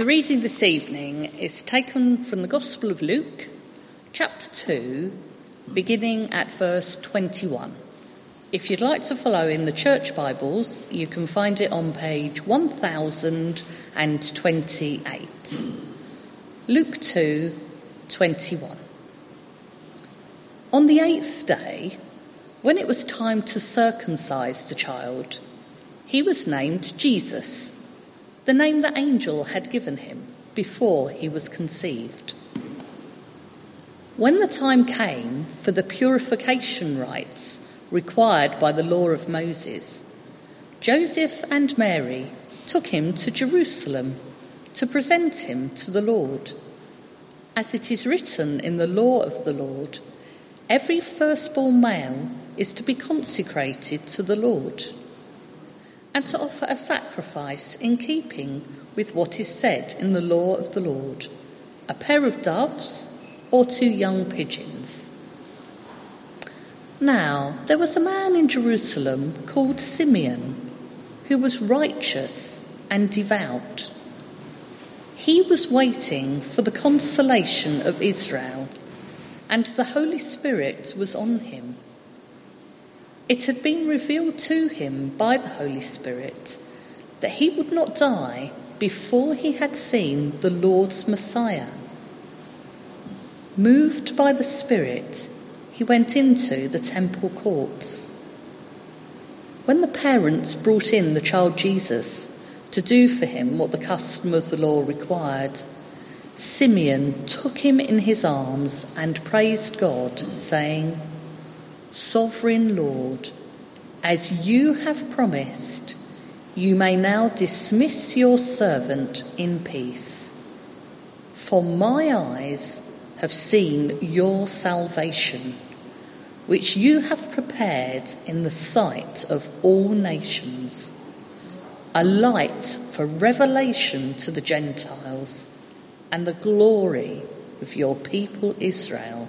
The reading this evening is taken from the Gospel of Luke, chapter 2, beginning at verse 21. If you'd like to follow in the church Bibles, you can find it on page 1028. Luke 2, 21. On the eighth day, when it was time to circumcise the child, he was named Jesus the name the angel had given him before he was conceived. When the time came for the purification rites required by the law of Moses, Joseph and Mary took him to Jerusalem to present him to the Lord. As it is written in the law of the Lord, every firstborn male is to be consecrated to the Lord and to offer a sacrifice in keeping with what is said in the law of the Lord a pair of doves or two young pigeons. Now, there was a man in Jerusalem called Simeon who was righteous and devout. He was waiting for the consolation of Israel, and the Holy Spirit was on him. It had been revealed to him by the Holy Spirit that he would not die before he had seen the Lord's Messiah. Moved by the Spirit, he went into the temple courts. When the parents brought in the child Jesus to do for him what the custom of the law required, Simeon took him in his arms and praised God, saying, Sovereign Lord, as you have promised, you may now dismiss your servant in peace. For my eyes have seen your salvation, which you have prepared in the sight of all nations, a light for revelation to the Gentiles and the glory of your people Israel.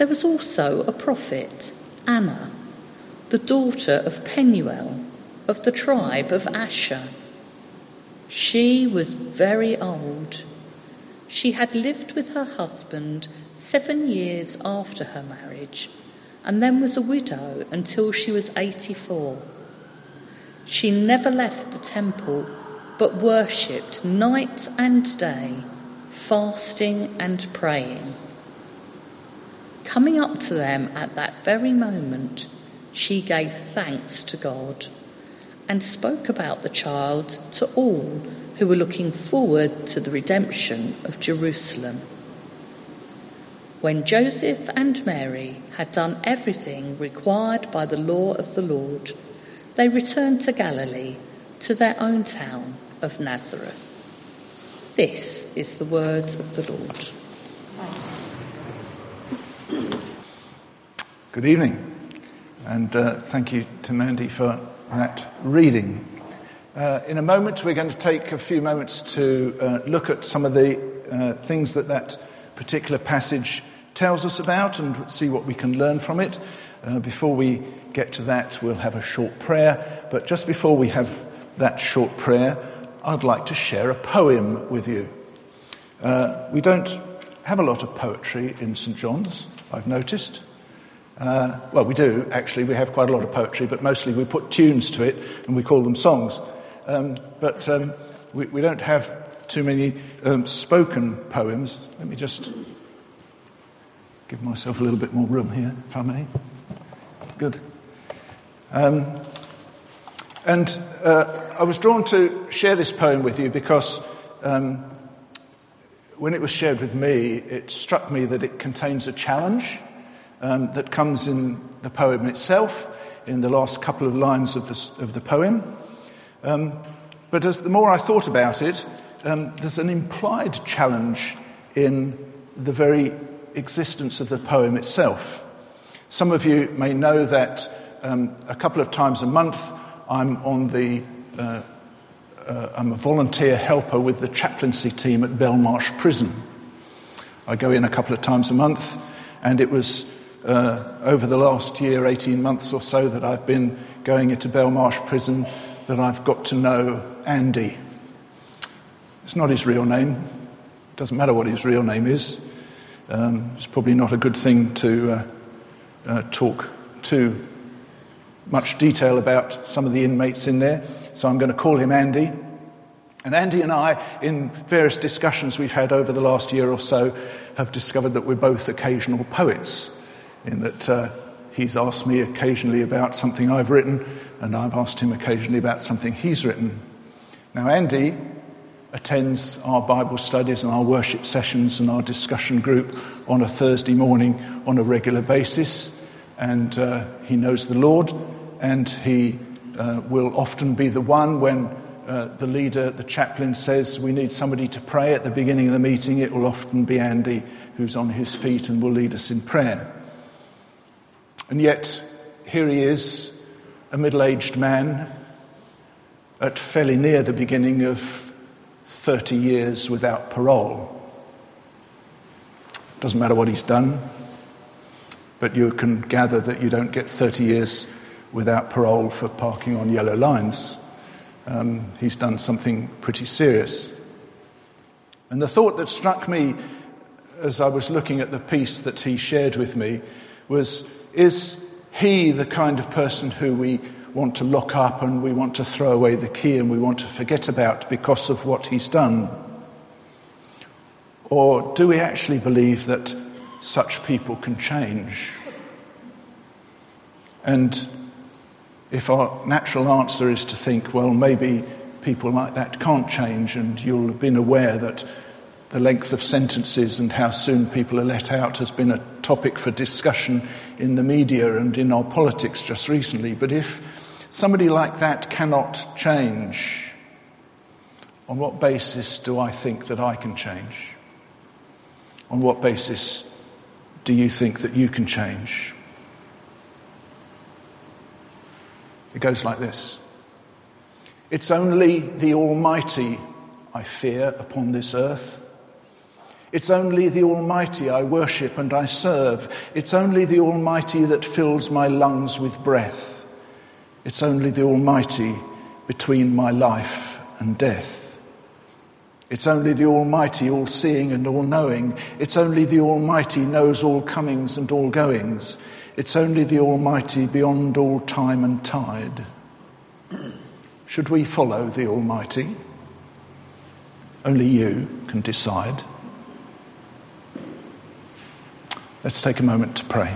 There was also a prophet, Anna, the daughter of Penuel of the tribe of Asher. She was very old. She had lived with her husband seven years after her marriage and then was a widow until she was 84. She never left the temple but worshipped night and day, fasting and praying. Coming up to them at that very moment, she gave thanks to God and spoke about the child to all who were looking forward to the redemption of Jerusalem. When Joseph and Mary had done everything required by the law of the Lord, they returned to Galilee, to their own town of Nazareth. This is the word of the Lord. Good evening, and uh, thank you to Mandy for that reading. Uh, in a moment, we're going to take a few moments to uh, look at some of the uh, things that that particular passage tells us about and see what we can learn from it. Uh, before we get to that, we'll have a short prayer. But just before we have that short prayer, I'd like to share a poem with you. Uh, we don't have a lot of poetry in St. John's, I've noticed. Uh, well, we do, actually. We have quite a lot of poetry, but mostly we put tunes to it and we call them songs. Um, but um, we, we, don't have too many um, spoken poems. Let me just give myself a little bit more room here, if I may. Good. Um, and uh, I was drawn to share this poem with you because um, when it was shared with me, it struck me that it contains a challenge um, that comes in the poem itself, in the last couple of lines of the, of the poem. Um, but as the more I thought about it, um, there's an implied challenge in the very existence of the poem itself. Some of you may know that um, a couple of times a month I'm on the uh, uh, I'm a volunteer helper with the chaplaincy team at Belmarsh Prison. I go in a couple of times a month, and it was uh, over the last year, 18 months or so, that I've been going into Belmarsh Prison that I've got to know Andy. It's not his real name. It doesn't matter what his real name is. Um, it's probably not a good thing to uh, uh, talk too much detail about some of the inmates in there, so I'm going to call him Andy. And Andy and I, in various discussions we've had over the last year or so, have discovered that we're both occasional poets, in that uh, he's asked me occasionally about something I've written, and I've asked him occasionally about something he's written. Now, Andy attends our Bible studies and our worship sessions and our discussion group on a Thursday morning on a regular basis, and uh, he knows the Lord, and he uh, will often be the one when uh, the leader, the chaplain, says we need somebody to pray at the beginning of the meeting. It will often be Andy who's on his feet and will lead us in prayer. And yet, here he is, a middle aged man, at fairly near the beginning of 30 years without parole. Doesn't matter what he's done, but you can gather that you don't get 30 years without parole for parking on yellow lines. Um, he's done something pretty serious. And the thought that struck me as I was looking at the piece that he shared with me was is he the kind of person who we want to lock up and we want to throw away the key and we want to forget about because of what he's done? Or do we actually believe that such people can change? And if our natural answer is to think, well, maybe people like that can't change, and you'll have been aware that the length of sentences and how soon people are let out has been a topic for discussion in the media and in our politics just recently. But if somebody like that cannot change, on what basis do I think that I can change? On what basis do you think that you can change? It goes like this It's only the Almighty I fear upon this earth. It's only the Almighty I worship and I serve. It's only the Almighty that fills my lungs with breath. It's only the Almighty between my life and death. It's only the Almighty, all seeing and all knowing. It's only the Almighty knows all comings and all goings. It's only the Almighty beyond all time and tide. Should we follow the Almighty? Only you can decide. Let's take a moment to pray.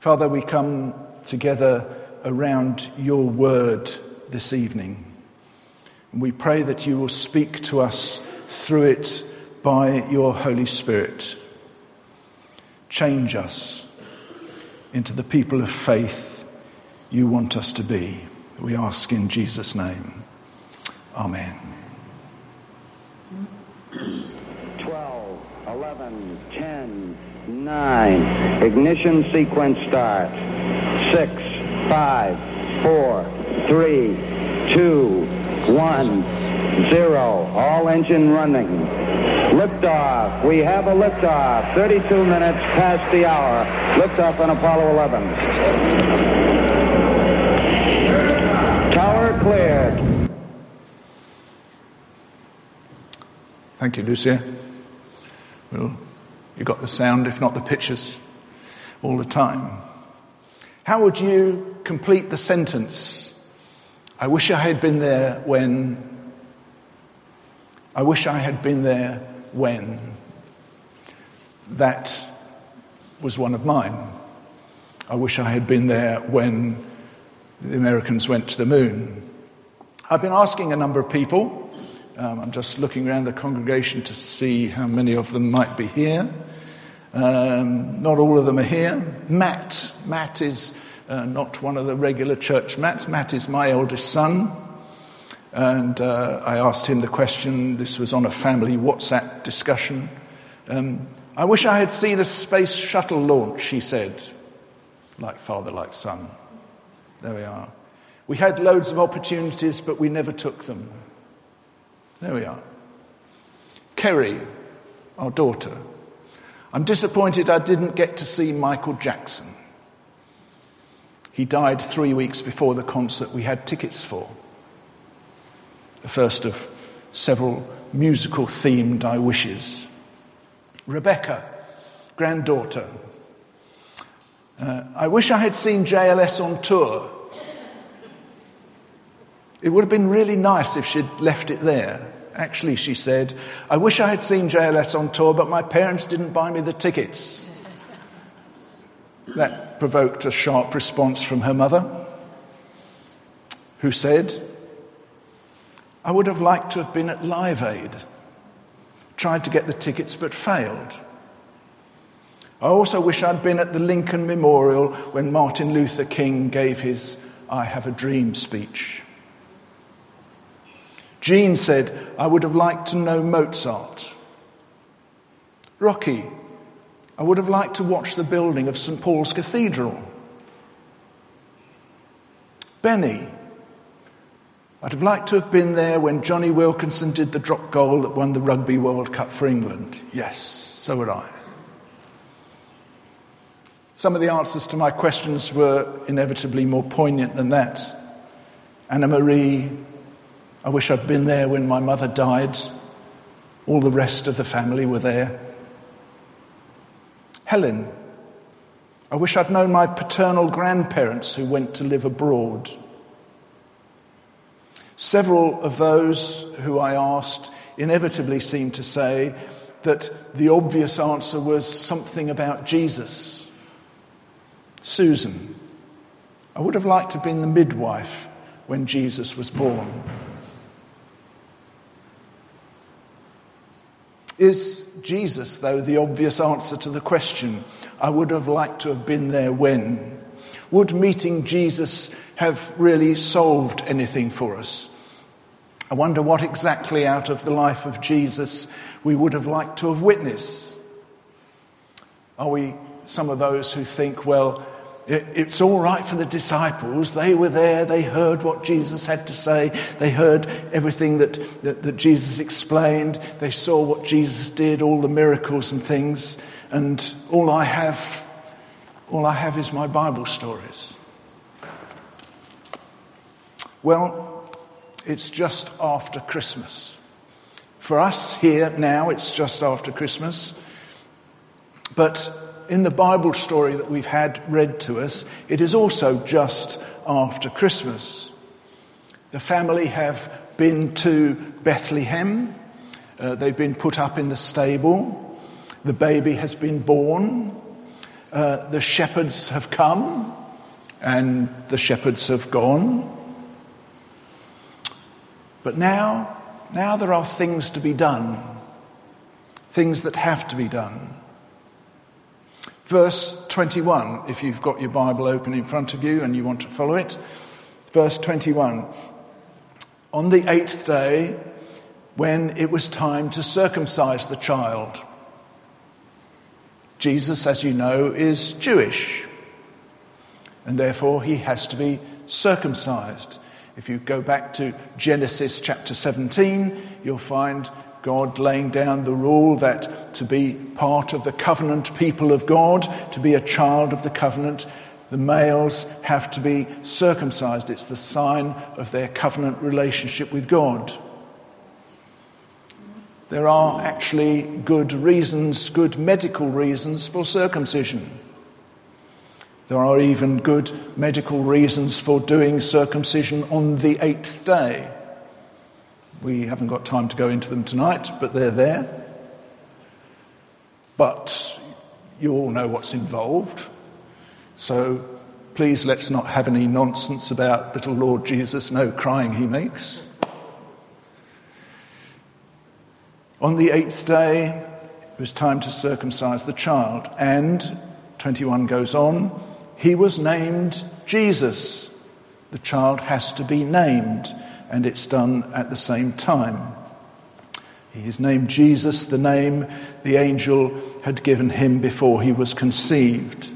Father, we come together around your word this evening. And we pray that you will speak to us through it by your Holy Spirit. Change us into the people of faith you want us to be. We ask in Jesus' name. Amen. 12, 11, 10, 9. Ignition sequence starts. 6, 5, 4, 3, 2, 1 zero. All engine running. Liftoff. We have a liftoff. 32 minutes past the hour. Liftoff on Apollo 11. Tower cleared. Thank you, Lucia. Well, you got the sound, if not the pictures, all the time. How would you complete the sentence? I wish I had been there when I wish I had been there when. That was one of mine. I wish I had been there when the Americans went to the moon. I've been asking a number of people. Um, I'm just looking around the congregation to see how many of them might be here. Um, not all of them are here. Matt. Matt is uh, not one of the regular church Matts. Matt is my eldest son. And uh, I asked him the question. This was on a family WhatsApp discussion. Um, I wish I had seen a space shuttle launch, he said. Like father, like son. There we are. We had loads of opportunities, but we never took them. There we are. Kerry, our daughter. I'm disappointed I didn't get to see Michael Jackson. He died three weeks before the concert we had tickets for. The first of several musical themed I wishes. Rebecca, granddaughter. Uh, I wish I had seen JLS on tour. It would have been really nice if she'd left it there. Actually, she said, I wish I had seen JLS on tour, but my parents didn't buy me the tickets. That provoked a sharp response from her mother, who said, I would have liked to have been at Live Aid, tried to get the tickets but failed. I also wish I'd been at the Lincoln Memorial when Martin Luther King gave his I Have a Dream speech. Jean said, I would have liked to know Mozart. Rocky, I would have liked to watch the building of St. Paul's Cathedral. Benny, I'd have liked to have been there when Jonny Wilkinson did the drop goal that won the Rugby World Cup for England. Yes, so would I. Some of the answers to my questions were inevitably more poignant than that. Anna Marie, I wish I'd been there when my mother died. All the rest of the family were there. Helen, I wish I'd known my paternal grandparents who went to live abroad. Several of those who I asked inevitably seemed to say that the obvious answer was something about Jesus. Susan, I would have liked to have been the midwife when Jesus was born. Is Jesus, though, the obvious answer to the question, I would have liked to have been there when? Would meeting Jesus have really solved anything for us? I wonder what exactly out of the life of Jesus we would have liked to have witnessed. Are we some of those who think, well, it's all right for the disciples. They were there. They heard what Jesus had to say. They heard everything that, that, that, Jesus explained. They saw what Jesus did, all the miracles and things. And all I have, all I have is my Bible stories. Well, it's just after Christmas. For us here now, it's just after Christmas. But in the Bible story that we've had read to us, it is also just after Christmas. The family have been to Bethlehem. Uh, they've been put up in the stable. The baby has been born. Uh, the shepherds have come and the shepherds have gone. But now, now there are things to be done. Things that have to be done. Verse 21, if you've got your Bible open in front of you and you want to follow it. Verse 21. On the eighth day, when it was time to circumcise the child, Jesus, as you know, is Jewish, and therefore he has to be circumcised. If you go back to Genesis chapter 17, you'll find God laying down the rule that to be part of the covenant people of God, to be a child of the covenant, the males have to be circumcised. It's the sign of their covenant relationship with God. There are actually good reasons, good medical reasons for circumcision. There are even good medical reasons for doing circumcision on the eighth day. We haven't got time to go into them tonight, but they're there. But you all know what's involved. So please let's not have any nonsense about little Lord Jesus, no crying he makes. On the eighth day, it was time to circumcise the child. And 21 goes on, he was named Jesus. The child has to be named, and it's done at the same time. He is named Jesus, the name the angel had given him before he was conceived.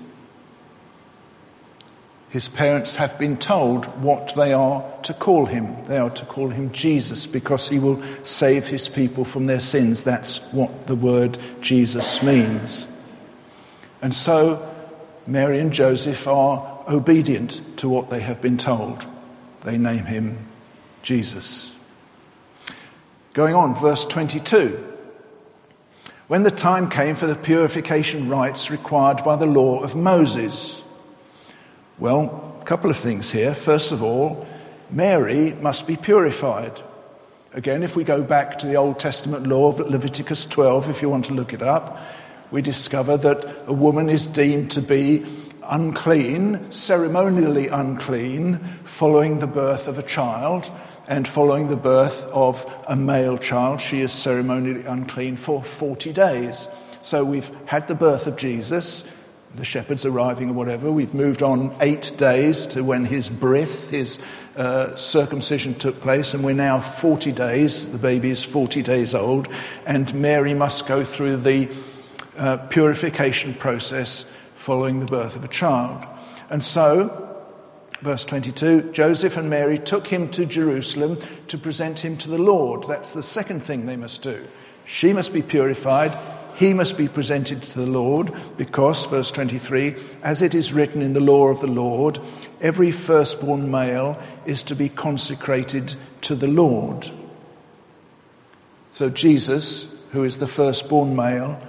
His parents have been told what they are to call him. They are to call him Jesus because he will save his people from their sins. That's what the word Jesus means. And so Mary and Joseph are obedient to what they have been told. They name him Jesus. Going on, verse 22. When the time came for the purification rites required by the law of Moses, well, a couple of things here. First of all, Mary must be purified. Again, if we go back to the Old Testament law of Leviticus 12, if you want to look it up, we discover that a woman is deemed to be unclean, ceremonially unclean, following the birth of a child, and following the birth of a male child, she is ceremonially unclean for 40 days. So we've had the birth of Jesus, the shepherds arriving or whatever. We've moved on eight days to when his birth, his uh, circumcision took place, and we're now 40 days. The baby is 40 days old, and Mary must go through the uh, purification process following the birth of a child. And so, verse 22 Joseph and Mary took him to Jerusalem to present him to the Lord. That's the second thing they must do. She must be purified, he must be presented to the Lord because, verse 23, as it is written in the law of the Lord, every firstborn male is to be consecrated to the Lord. So Jesus, who is the firstborn male,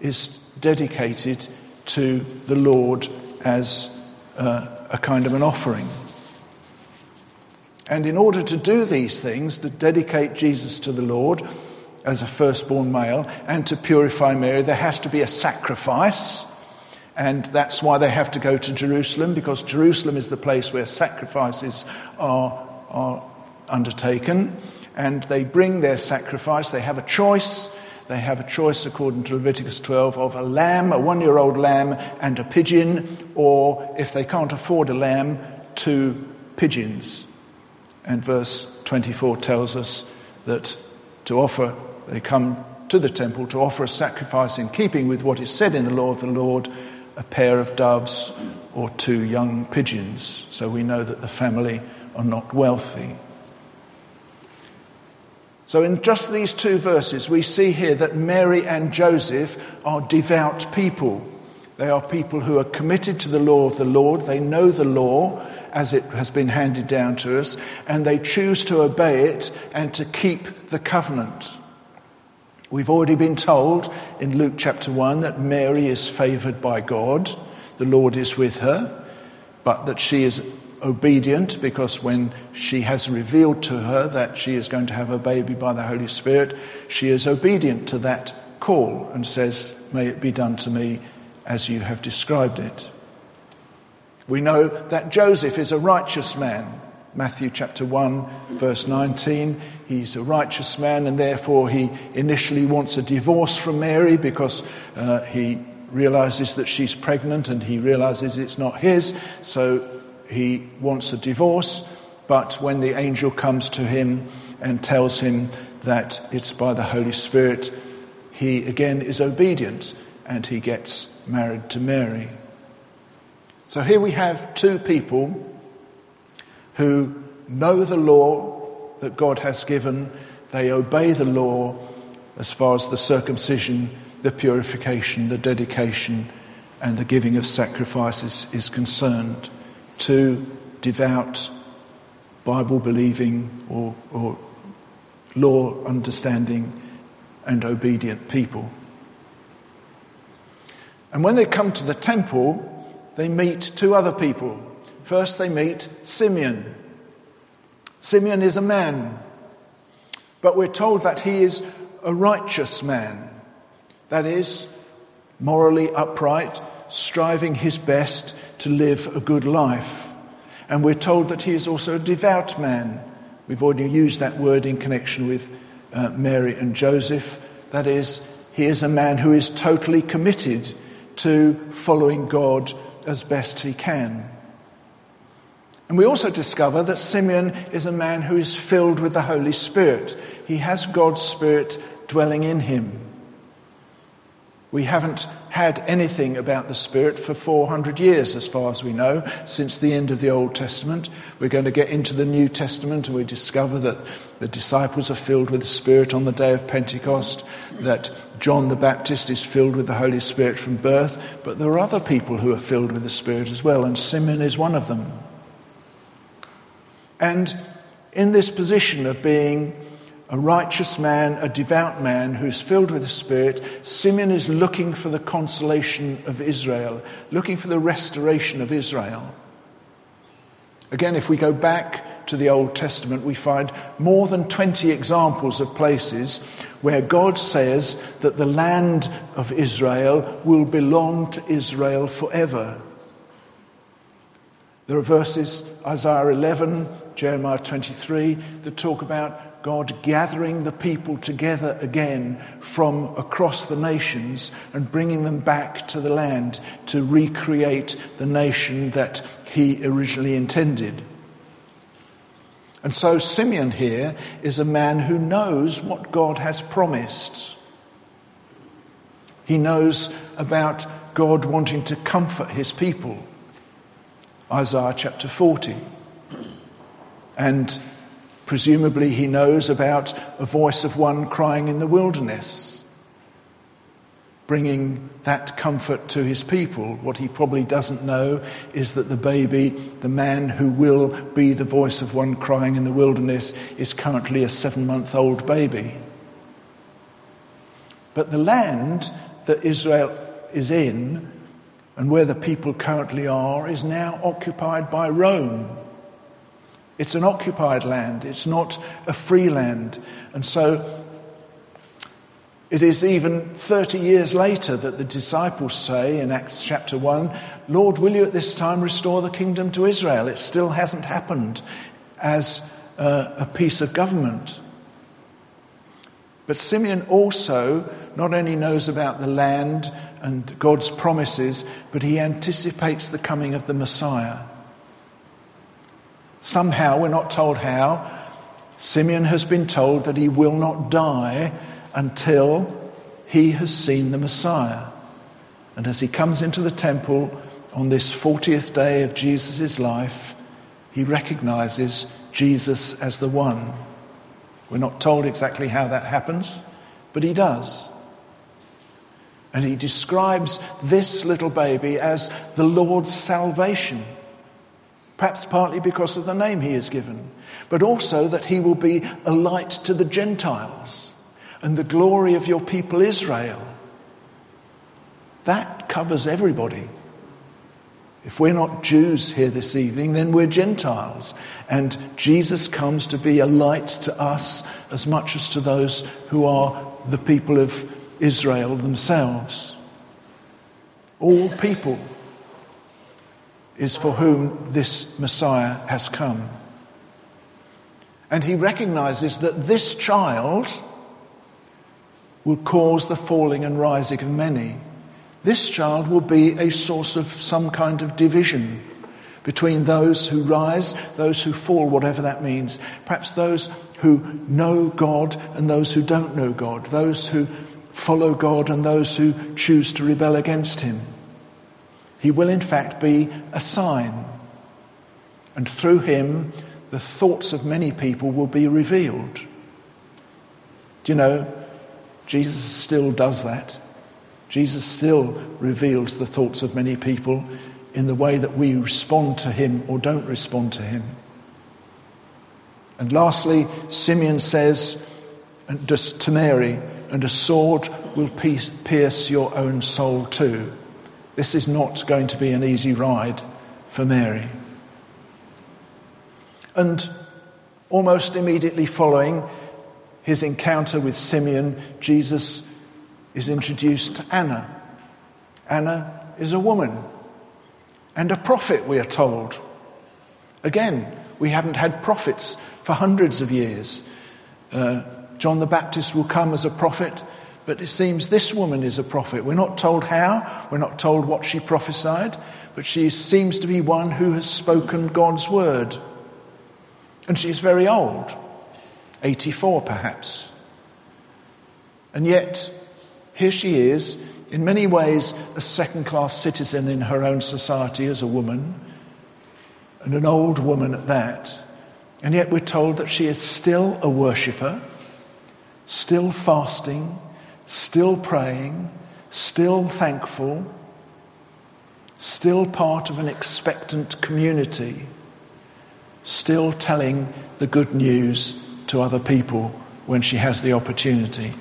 is dedicated to the Lord as uh, a kind of an offering. And in order to do these things, to dedicate Jesus to the Lord, as a firstborn male, and to purify Mary, there has to be a sacrifice. And that's why they have to go to Jerusalem, because Jerusalem is the place where sacrifices are, are undertaken. And they bring their sacrifice. They have a choice. They have a choice, according to Leviticus 12, of a lamb, a one year old lamb, and a pigeon, or if they can't afford a lamb, two pigeons. And verse 24 tells us that to offer they come to the temple to offer a sacrifice in keeping with what is said in the law of the Lord a pair of doves or two young pigeons. So we know that the family are not wealthy. So, in just these two verses, we see here that Mary and Joseph are devout people. They are people who are committed to the law of the Lord. They know the law as it has been handed down to us, and they choose to obey it and to keep the covenant. We've already been told in Luke chapter 1 that Mary is favored by God, the Lord is with her, but that she is obedient because when she has revealed to her that she is going to have a baby by the Holy Spirit, she is obedient to that call and says, May it be done to me as you have described it. We know that Joseph is a righteous man. Matthew chapter 1, verse 19. He's a righteous man, and therefore he initially wants a divorce from Mary because uh, he realizes that she's pregnant and he realizes it's not his, so he wants a divorce. But when the angel comes to him and tells him that it's by the Holy Spirit, he again is obedient and he gets married to Mary. So here we have two people who know the law that God has given, they obey the law as far as the circumcision, the purification, the dedication, and the giving of sacrifices is concerned. Two devout, Bible believing, or, or law understanding, and obedient people. And when they come to the temple, they meet two other people First, they meet Simeon. Simeon is a man, but we're told that he is a righteous man. That is, morally upright, striving his best to live a good life. And we're told that he is also a devout man. We've already used that word in connection with uh, Mary and Joseph. That is, he is a man who is totally committed to following God as best he can. And we also discover that Simeon is a man who is filled with the Holy Spirit. He has God's Spirit dwelling in him. We haven't had anything about the Spirit for 400 years, as far as we know, since the end of the Old Testament. We're going to get into the New Testament and we discover that the disciples are filled with the Spirit on the day of Pentecost, that John the Baptist is filled with the Holy Spirit from birth, but there are other people who are filled with the Spirit as well, and Simeon is one of them. And in this position of being a righteous man, a devout man who's filled with the Spirit, Simeon is looking for the consolation of Israel, looking for the restoration of Israel. Again, if we go back to the Old Testament, we find more than 20 examples of places where God says that the land of Israel will belong to Israel forever. There are verses, Isaiah 11, Jeremiah 23, that talk about God gathering the people together again from across the nations and bringing them back to the land to recreate the nation that he originally intended. And so Simeon here is a man who knows what God has promised. He knows about God wanting to comfort his people. Isaiah chapter 40. And presumably he knows about a voice of one crying in the wilderness, bringing that comfort to his people. What he probably doesn't know is that the baby, the man who will be the voice of one crying in the wilderness, is currently a seven month old baby. But the land that Israel is in and where the people currently are is now occupied by Rome. It's an occupied land, it's not a free land. And so it is even 30 years later that the disciples say in Acts chapter 1, Lord, will you at this time restore the kingdom to Israel? It still hasn't happened as a, a piece of government. But Simeon also not only knows about the land and God's promises, but he anticipates the coming of the Messiah. Somehow, we're not told how, Simeon has been told that he will not die until he has seen the Messiah. And as he comes into the temple on this 40th day of Jesus' life, he recognizes Jesus as the one. We're not told exactly how that happens, but he does. And he describes this little baby as the Lord's salvation. Perhaps partly because of the name he is given, but also that he will be a light to the Gentiles and the glory of your people Israel. That covers everybody. If we're not Jews here this evening, then we're Gentiles. And Jesus comes to be a light to us as much as to those who are the people of Israel themselves. All people is for whom this Messiah has come. And he recognizes that this child will cause the falling and rising of many. This child will be a source of some kind of division between those who rise, those who fall, whatever that means. Perhaps those who know God and those who don't know God, those who follow God and those who choose to rebel against Him. He will, in fact, be a sign. And through him, the thoughts of many people will be revealed. Do you know, Jesus still does that. Jesus still reveals the thoughts of many people in the way that we respond to him or don't respond to him. And lastly, Simeon says to Mary, and a sword will pierce your own soul too. This is not going to be an easy ride for Mary. And almost immediately following his encounter with Simeon, Jesus is introduced to Anna. Anna is a woman and a prophet, we are told. Again, we haven't had prophets for hundreds of years. Uh, John the Baptist will come as a prophet. But it seems this woman is a prophet. We're not told how, we're not told what she prophesied, but she seems to be one who has spoken God's word. And she is very old, 84 perhaps. And yet, here she is, in many ways, a second class citizen in her own society as a woman, and an old woman at that. And yet, we're told that she is still a worshipper, still fasting, still praying, still thankful, still part of an expectant community, still telling the good news to other people when she has the opportunity.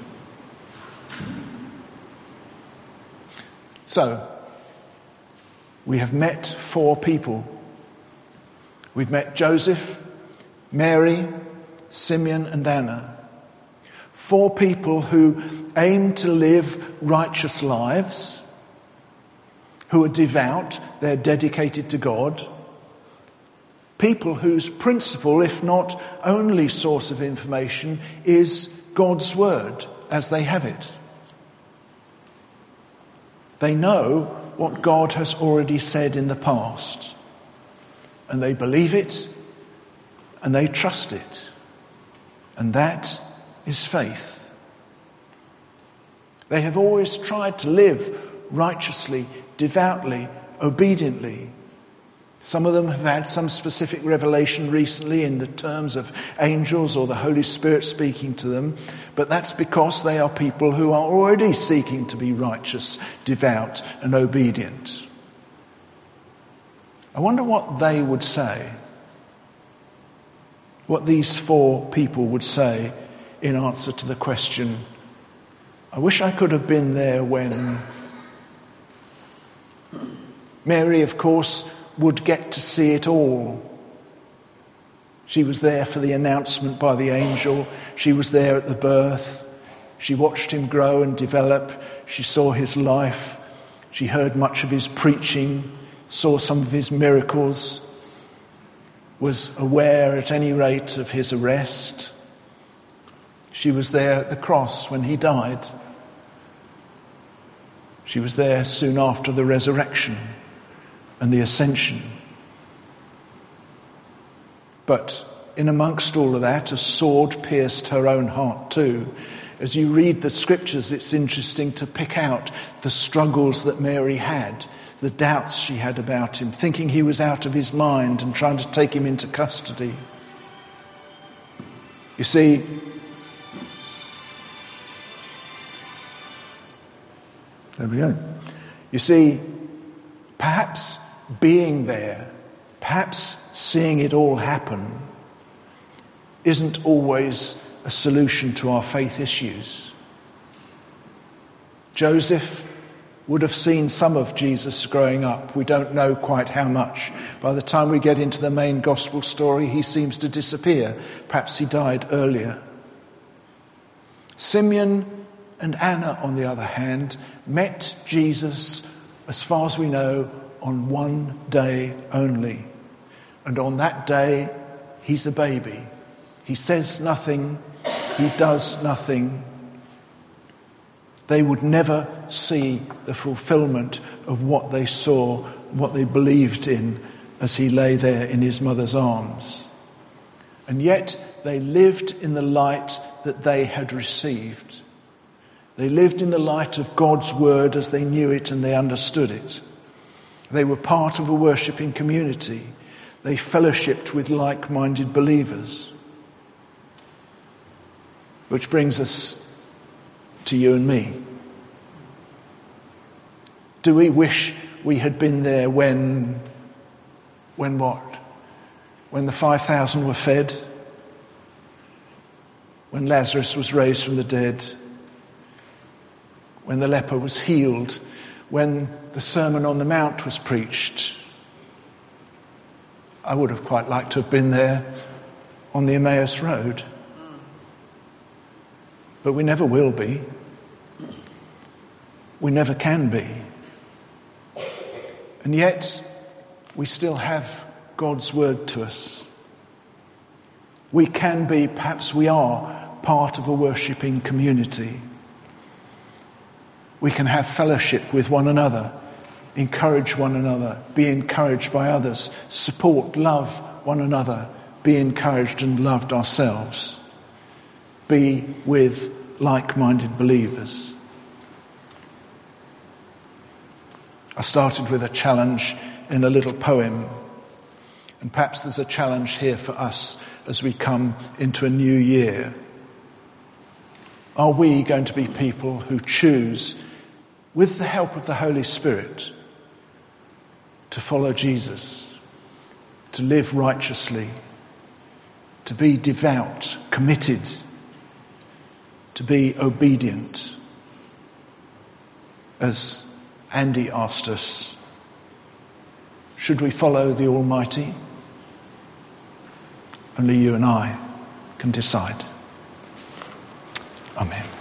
So, we have met four people. We've met Joseph, Mary, Simeon, and Anna. Four people who aim to live righteous lives, who are devout, they're dedicated to God. People whose principal, if not only source of information, is God's Word as they have it. They know what God has already said in the past, and they believe it and they trust it. And that is faith. They have always tried to live righteously, devoutly, obediently. Some of them have had some specific revelation recently in the terms of angels or the Holy Spirit speaking to them, but that's because they are people who are already seeking to be righteous, devout, and obedient. I wonder what they would say, what these four people would say in answer to the question I wish I could have been there when. Mary, of course, would get to see it all. She was there for the announcement by the angel. She was there at the birth. She watched him grow and develop. She saw his life. She heard much of his preaching, saw some of his miracles, was aware at any rate of his arrest. She was there at the cross when he died. She was there soon after the resurrection and the ascension. But in amongst all of that, a sword pierced her own heart too. As you read the scriptures, it's interesting to pick out the struggles that Mary had, the doubts she had about him, thinking he was out of his mind and trying to take him into custody. You see, There we go. You see, perhaps being there, perhaps seeing it all happen, isn't always a solution to our faith issues. Joseph would have seen some of Jesus growing up. We don't know quite how much. By the time we get into the main gospel story, he seems to disappear. Perhaps he died earlier. Simeon and Anna, on the other hand, met Jesus, as far as we know, on one day only. And on that day, he's a baby. He says nothing, he does nothing. They would never see the fulfillment of what they saw, what they believed in as he lay there in his mother's arms. And yet they lived in the light that they had received. They lived in the light of God's word as they knew it and they understood it. They were part of a worshipping community. They fellowshipped with like minded believers. Which brings us to you and me. Do we wish we had been there when, when what? When the 5,000 were fed? When Lazarus was raised from the dead? When the leper was healed, when the Sermon on the Mount was preached. I would have quite liked to have been there on the Emmaus Road. But we never will be. We never can be. And yet, we still have God's word to us. We can be, perhaps we are, part of a worshipping community. We can have fellowship with one another, encourage one another, be encouraged by others, support, love one another, be encouraged and loved ourselves, be with like minded believers. I started with a challenge in a little poem, and perhaps there's a challenge here for us as we come into a new year. Are we going to be people who choose with the help of the Holy Spirit, to follow Jesus, to live righteously, to be devout, committed, to be obedient. As Andy asked us, should we follow the Almighty? Only you and I can decide. Amen.